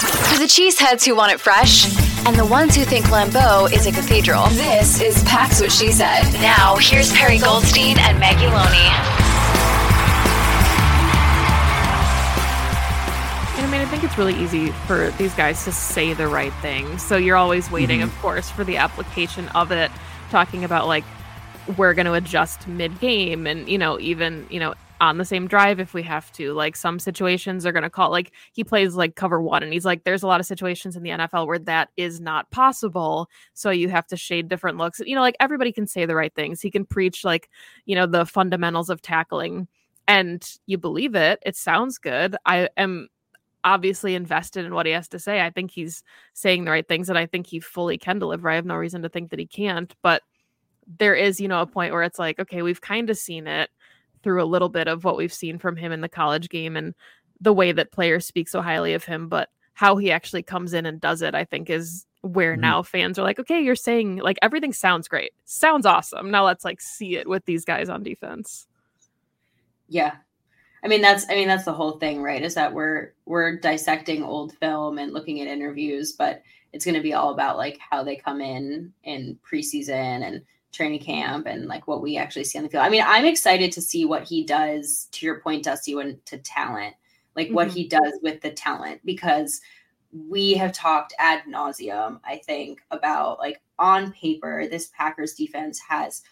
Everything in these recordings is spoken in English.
To the cheeseheads who want it fresh, and the ones who think Lambeau is a cathedral. This is Pax What She Said. Now, here's Perri Goldstein and Maggie Loney. And I mean, I think it's really easy for these guys to say the right thing. So you're always waiting, Mm-hmm. of course, for the application of it, talking about like we're going to adjust mid game and, you know, even, you know, on the same drive if we have to. Like some situations are going to call, like he plays like cover one, and he's like, there's a lot of situations in the NFL where that is not possible. So you have to shade different looks. You know, like everybody can say the right things. He can preach like, you know, the fundamentals of tackling, and you believe it. It sounds good. I am obviously invested in what he has to say. I think he's saying the right things, and I think he fully can deliver. I have no reason to think that he can't, but there is, you know, a point where it's like, okay, we've kind of seen it through a little bit of what we've seen from him in the college game and the way that players speak so highly of him, but how he actually comes in and does it, I think is where Mm-hmm. now fans are like, okay, you're saying like everything sounds great. Sounds awesome. Now let's like see it with these guys on defense. Yeah. I mean that's I mean that's the whole thing, right? Is that we're we're dissecting old film and looking at interviews, but it's going to be all about like how they come in in preseason and training camp and like what we actually see on the field. I mean, I'm excited to see what he does to your point Dusty when to talent. Like what Mhm. he does with the talent because we have talked ad nauseum, I think, about like on paper, this Packers defense has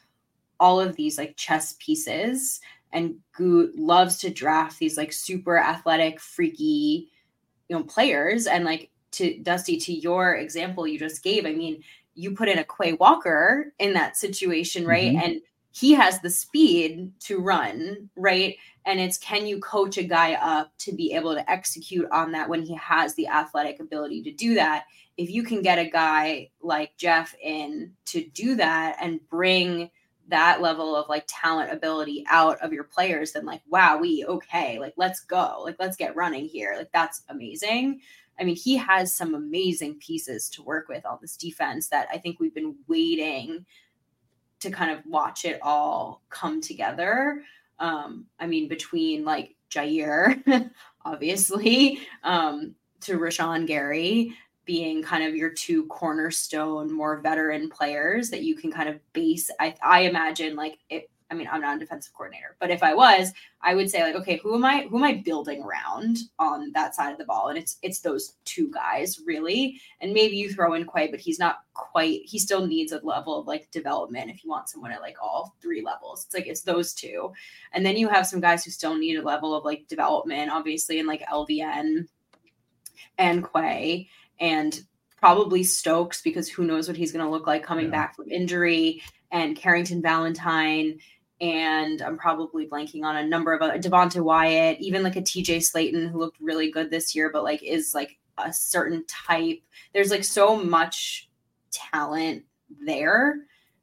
all of these like chess pieces and Goot loves to draft these like super athletic, freaky, you know, players. And like to Dusty, to your example you just gave, I mean, you put in a Quay Walker in that situation, right? Mhm. And he has the speed to run, right? And it's can you coach a guy up to be able to execute on that when he has the athletic ability to do that? If you can get a guy like Jeff in to do that and bring that level of like talent ability out of your players then like wow we okay like let's go like let's get running here like that's amazing i mean he has some amazing pieces to work with on this defense that i think we've been waiting to kind of watch it all come together um i mean between like Jaire obviously um to Rashan Gary being kind of your two cornerstone, more veteran players that you can kind of base. I, I imagine like it. I mean, I'm not a defensive coordinator, but if I was, I would say like, okay, who am I? Who am I building around on that side of the ball? And it's it's those two guys really. And maybe you throw in Quay, but he's not quite. He still needs a level of like development if you want someone at like all three levels. It's like it's those two, and then you have some guys who still need a level of like development, obviously, in like LVN and Quay and probably Stokes because who knows what he's going to look like coming Yeah. back from injury and Carrington Valentine and I'm probably blanking on a number of other Devonte Wyatt, even like a TJ Slaton who looked really good this year, but like is like a certain type. There's like so much talent there.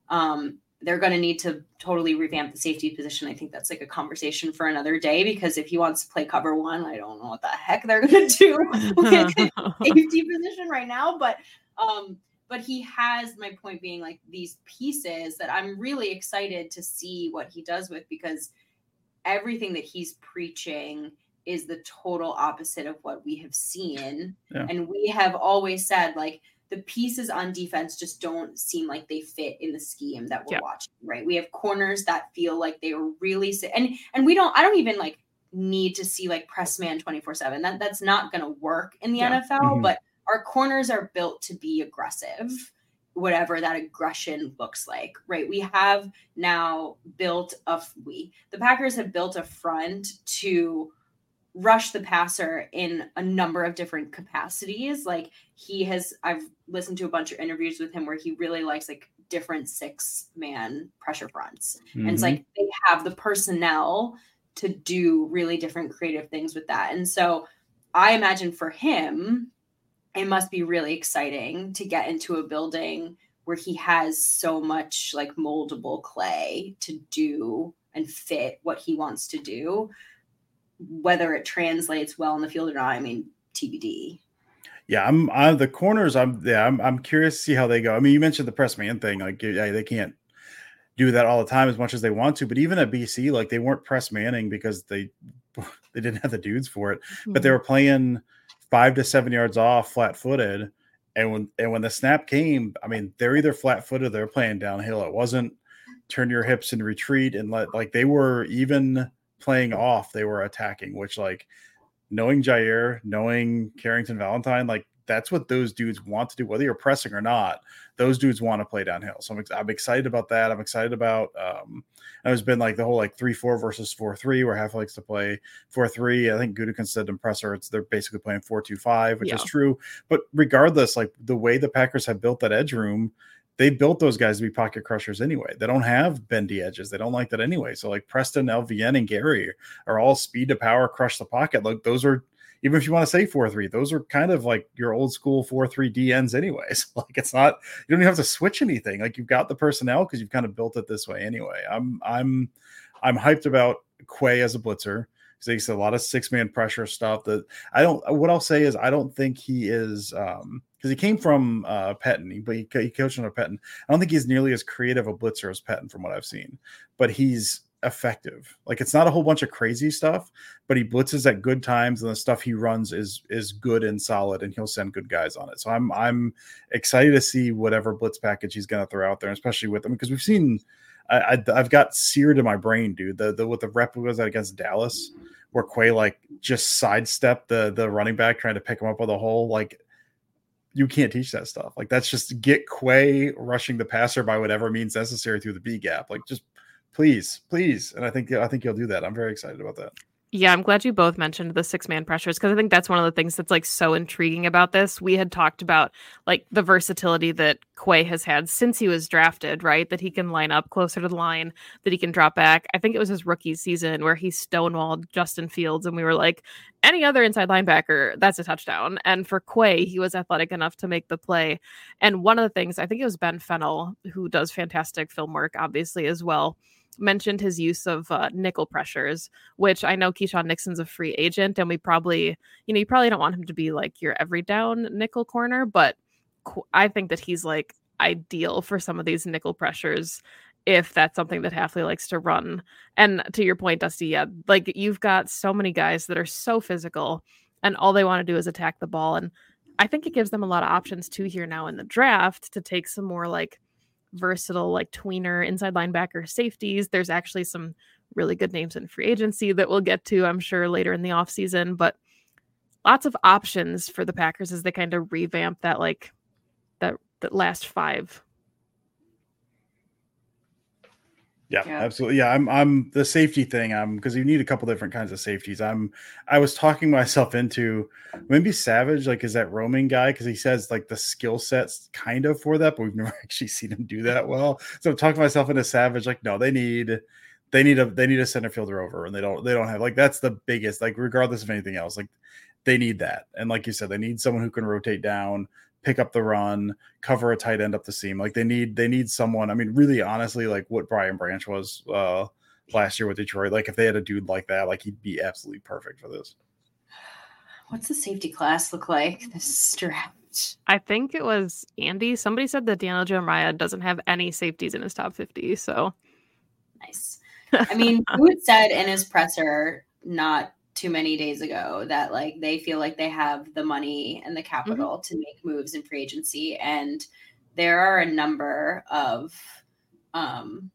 Um, they're going to need to totally revamp the safety position. I think that's like a conversation for another day because if he wants to play cover one, I don't know what the heck they're going to do with the safety position right now. But um, but he has my point being like these pieces that I'm really excited to see what he does with because everything that he's preaching is the total opposite of what we have seen. Yeah. And we have always said, like, the pieces on defense just don't seem like they fit in the scheme that we're yeah. watching, right? We have corners that feel like they were really and and we don't I don't even like need to see like press man 24/7. That that's not going to work in the yeah. NFL, mm-hmm. but our corners are built to be aggressive whatever that aggression looks like, right? We have now built a we the Packers have built a front to rush the passer in a number of different capacities. Like he has I've listened to a bunch of interviews with him where he really likes like different six man pressure fronts. Mm-hmm. And it's like mm-hmm. they have the personnel to do really different creative things with that. And so I imagine for him, it must be really exciting to get into a building where he has so much like moldable clay to do and fit what he wants to do whether it translates well in the field or not i mean tbd yeah i'm on the corners i'm yeah I'm, I'm curious to see how they go i mean you mentioned the press man thing like yeah, they can't do that all the time as much as they want to but even at bc like they weren't press manning because they they didn't have the dudes for it mm-hmm. but they mm-hmm. were playing five to seven yards off, flat footed. And when and when the snap came, I mean, they're either flat footed, they're playing downhill. It wasn't turn your hips and retreat and let like they were even playing off, they were attacking, which like knowing Jaire, knowing Carrington Valentine, like that's what those dudes want to do, whether you're pressing or not. Those dudes want to play downhill. So I'm, I'm excited about that. I'm excited about. Um, there's been like the whole like three four versus four three, where half likes to play four three. I think Gutekunst said in presser, it's they're basically playing four two five, which yeah. is true. But regardless, like the way the Packers have built that edge room, they built those guys to be pocket crushers anyway. They don't have bendy edges. They don't like that anyway. So like Preston, LVN, and Gary are all speed to power, crush the pocket. Like those are even if you want to say 4-3 those are kind of like your old school 4-3 dns anyways. Like it's not you don't even have to switch anything. Like you've got the personnel because you've kind of built it this way anyway. I'm i'm i'm hyped about quay as a blitzer. Because he's a lot of six man pressure stuff that i don't what i'll say is i don't think he is um because he came from uh Pettine, but he, he coached under Pettine. I don't think he's nearly as creative a blitzer as Pettine from what I've seen, but he's effective. Like it's not a whole bunch of crazy stuff, but he blitzes at good times and the stuff he runs is is good and solid and he'll send good guys on it. So I'm I'm excited to see whatever blitz package he's going to throw out there, especially with them because we've seen I, I have got seared in my brain, dude. The the what the rep was that against Dallas where Quay like just sidestepped the the running back trying to pick him up with a hole like you can't teach that stuff. Like that's just get Quay rushing the passer by whatever means necessary through the B gap. Like just please, please. And I think I think you'll do that. I'm very excited about that. Yeah, I'm glad you both mentioned the six man pressures because I think that's one of the things that's like so intriguing about this. We had talked about like the versatility that Quay has had since he was drafted, right? That he can line up closer to the line, that he can drop back. I think it was his rookie season where he stonewalled Justin Fields, and we were like, any other inside linebacker, that's a touchdown. And for Quay, he was athletic enough to make the play. And one of the things I think it was Ben Fennell, who does fantastic film work, obviously, as well mentioned his use of uh, nickel pressures, which I know Keisean Nixon's a free agent, and we probably, you know, you probably don't want him to be like your every down nickel corner, but I think that he's like ideal for some of these nickel pressures if that's something that Hafley likes to run. And to your point, Dusty, yeah, like you've got so many guys that are so physical and all they want to do is attack the ball. And I think it gives them a lot of options too here now in the draft to take some more like versatile like tweener inside linebacker safeties. There's actually some really good names in free agency that we'll get to, I'm sure, later in the offseason. But lots of options for the Packers as they kind of revamp that like that that last five Yeah, yeah, absolutely. Yeah, I'm I'm the safety thing. Um, I'm because you need a couple different kinds of safeties. I'm I was talking myself into maybe Savage, like is that roaming guy? Because he says like the skill sets kind of for that, but we've never actually seen him do that well. So I'm talking myself into Savage, like, no, they need they need a they need a center fielder over, and they don't they don't have like that's the biggest, like regardless of anything else, like they need that. And like you said, they need someone who can rotate down, pick up the run, cover a tight end up the seam. Like they need they need someone. I mean, really honestly, like what Brian Branch was uh last year with Detroit. Like if they had a dude like that, like he'd be absolutely perfect for this. What's the safety class look like this draft? I think it was Andy. Somebody said that Daniel Jeremiah doesn't have any safeties in his top 50. So nice. I mean, Goot said in his presser not too many days ago that like they feel like they have the money and the Mm-hmm. capital to make moves in free agency and there are a number of um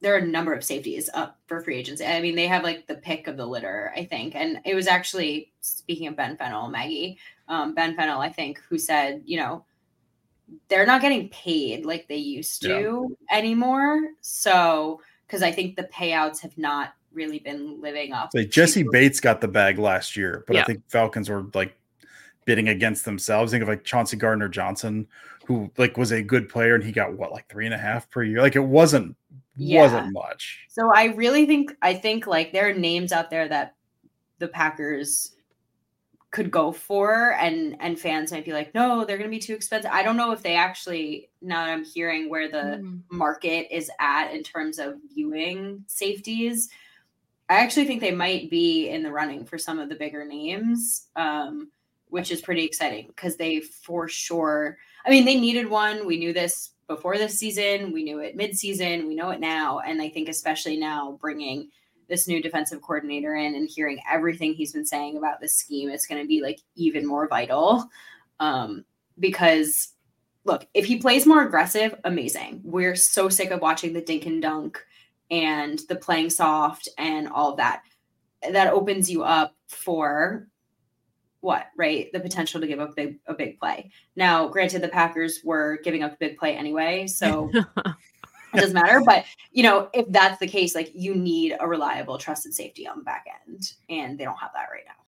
there are a number of safeties up for free agency. I mean, they have like the pick of the litter, I think. And it was actually speaking of Ben Fennell, Maggie, um, Ben Fennell, I think, who said, you know, they're not getting paid like they used to anymore. So, because I think the payouts have not really been living up. Like Jessie to- Bates got the bag last year, but I think Falcons were like bidding against themselves. Think of like Chauncey Gardner Johnson, who like was a good player and he got what like three and a half per year. Like it wasn't Yeah. wasn't much. So I really think I think like there are names out there that the Packers could go for and and fans might be like no they're going to be too expensive. I don't know if they actually now that I'm hearing where the Mm. market is at in terms of viewing safeties. I actually think they might be in the running for some of the bigger names, um, which is pretty exciting because they for sure. I mean, they needed one. We knew this before this season. We knew it mid-season. We know it now, and I think especially now bringing this new defensive coordinator in and hearing everything he's been saying about this scheme, it's going to be like even more vital. Um, because look, if he plays more aggressive, amazing. We're so sick of watching the dink and dunk and the playing soft and all that. That opens you up for what, right? The potential to give up big, a big play. Now, granted, the Packers were giving up a big play anyway, so it doesn't matter. But you know, if that's the case, like you need a reliable, trusted safety on the back end, and they don't have that right now.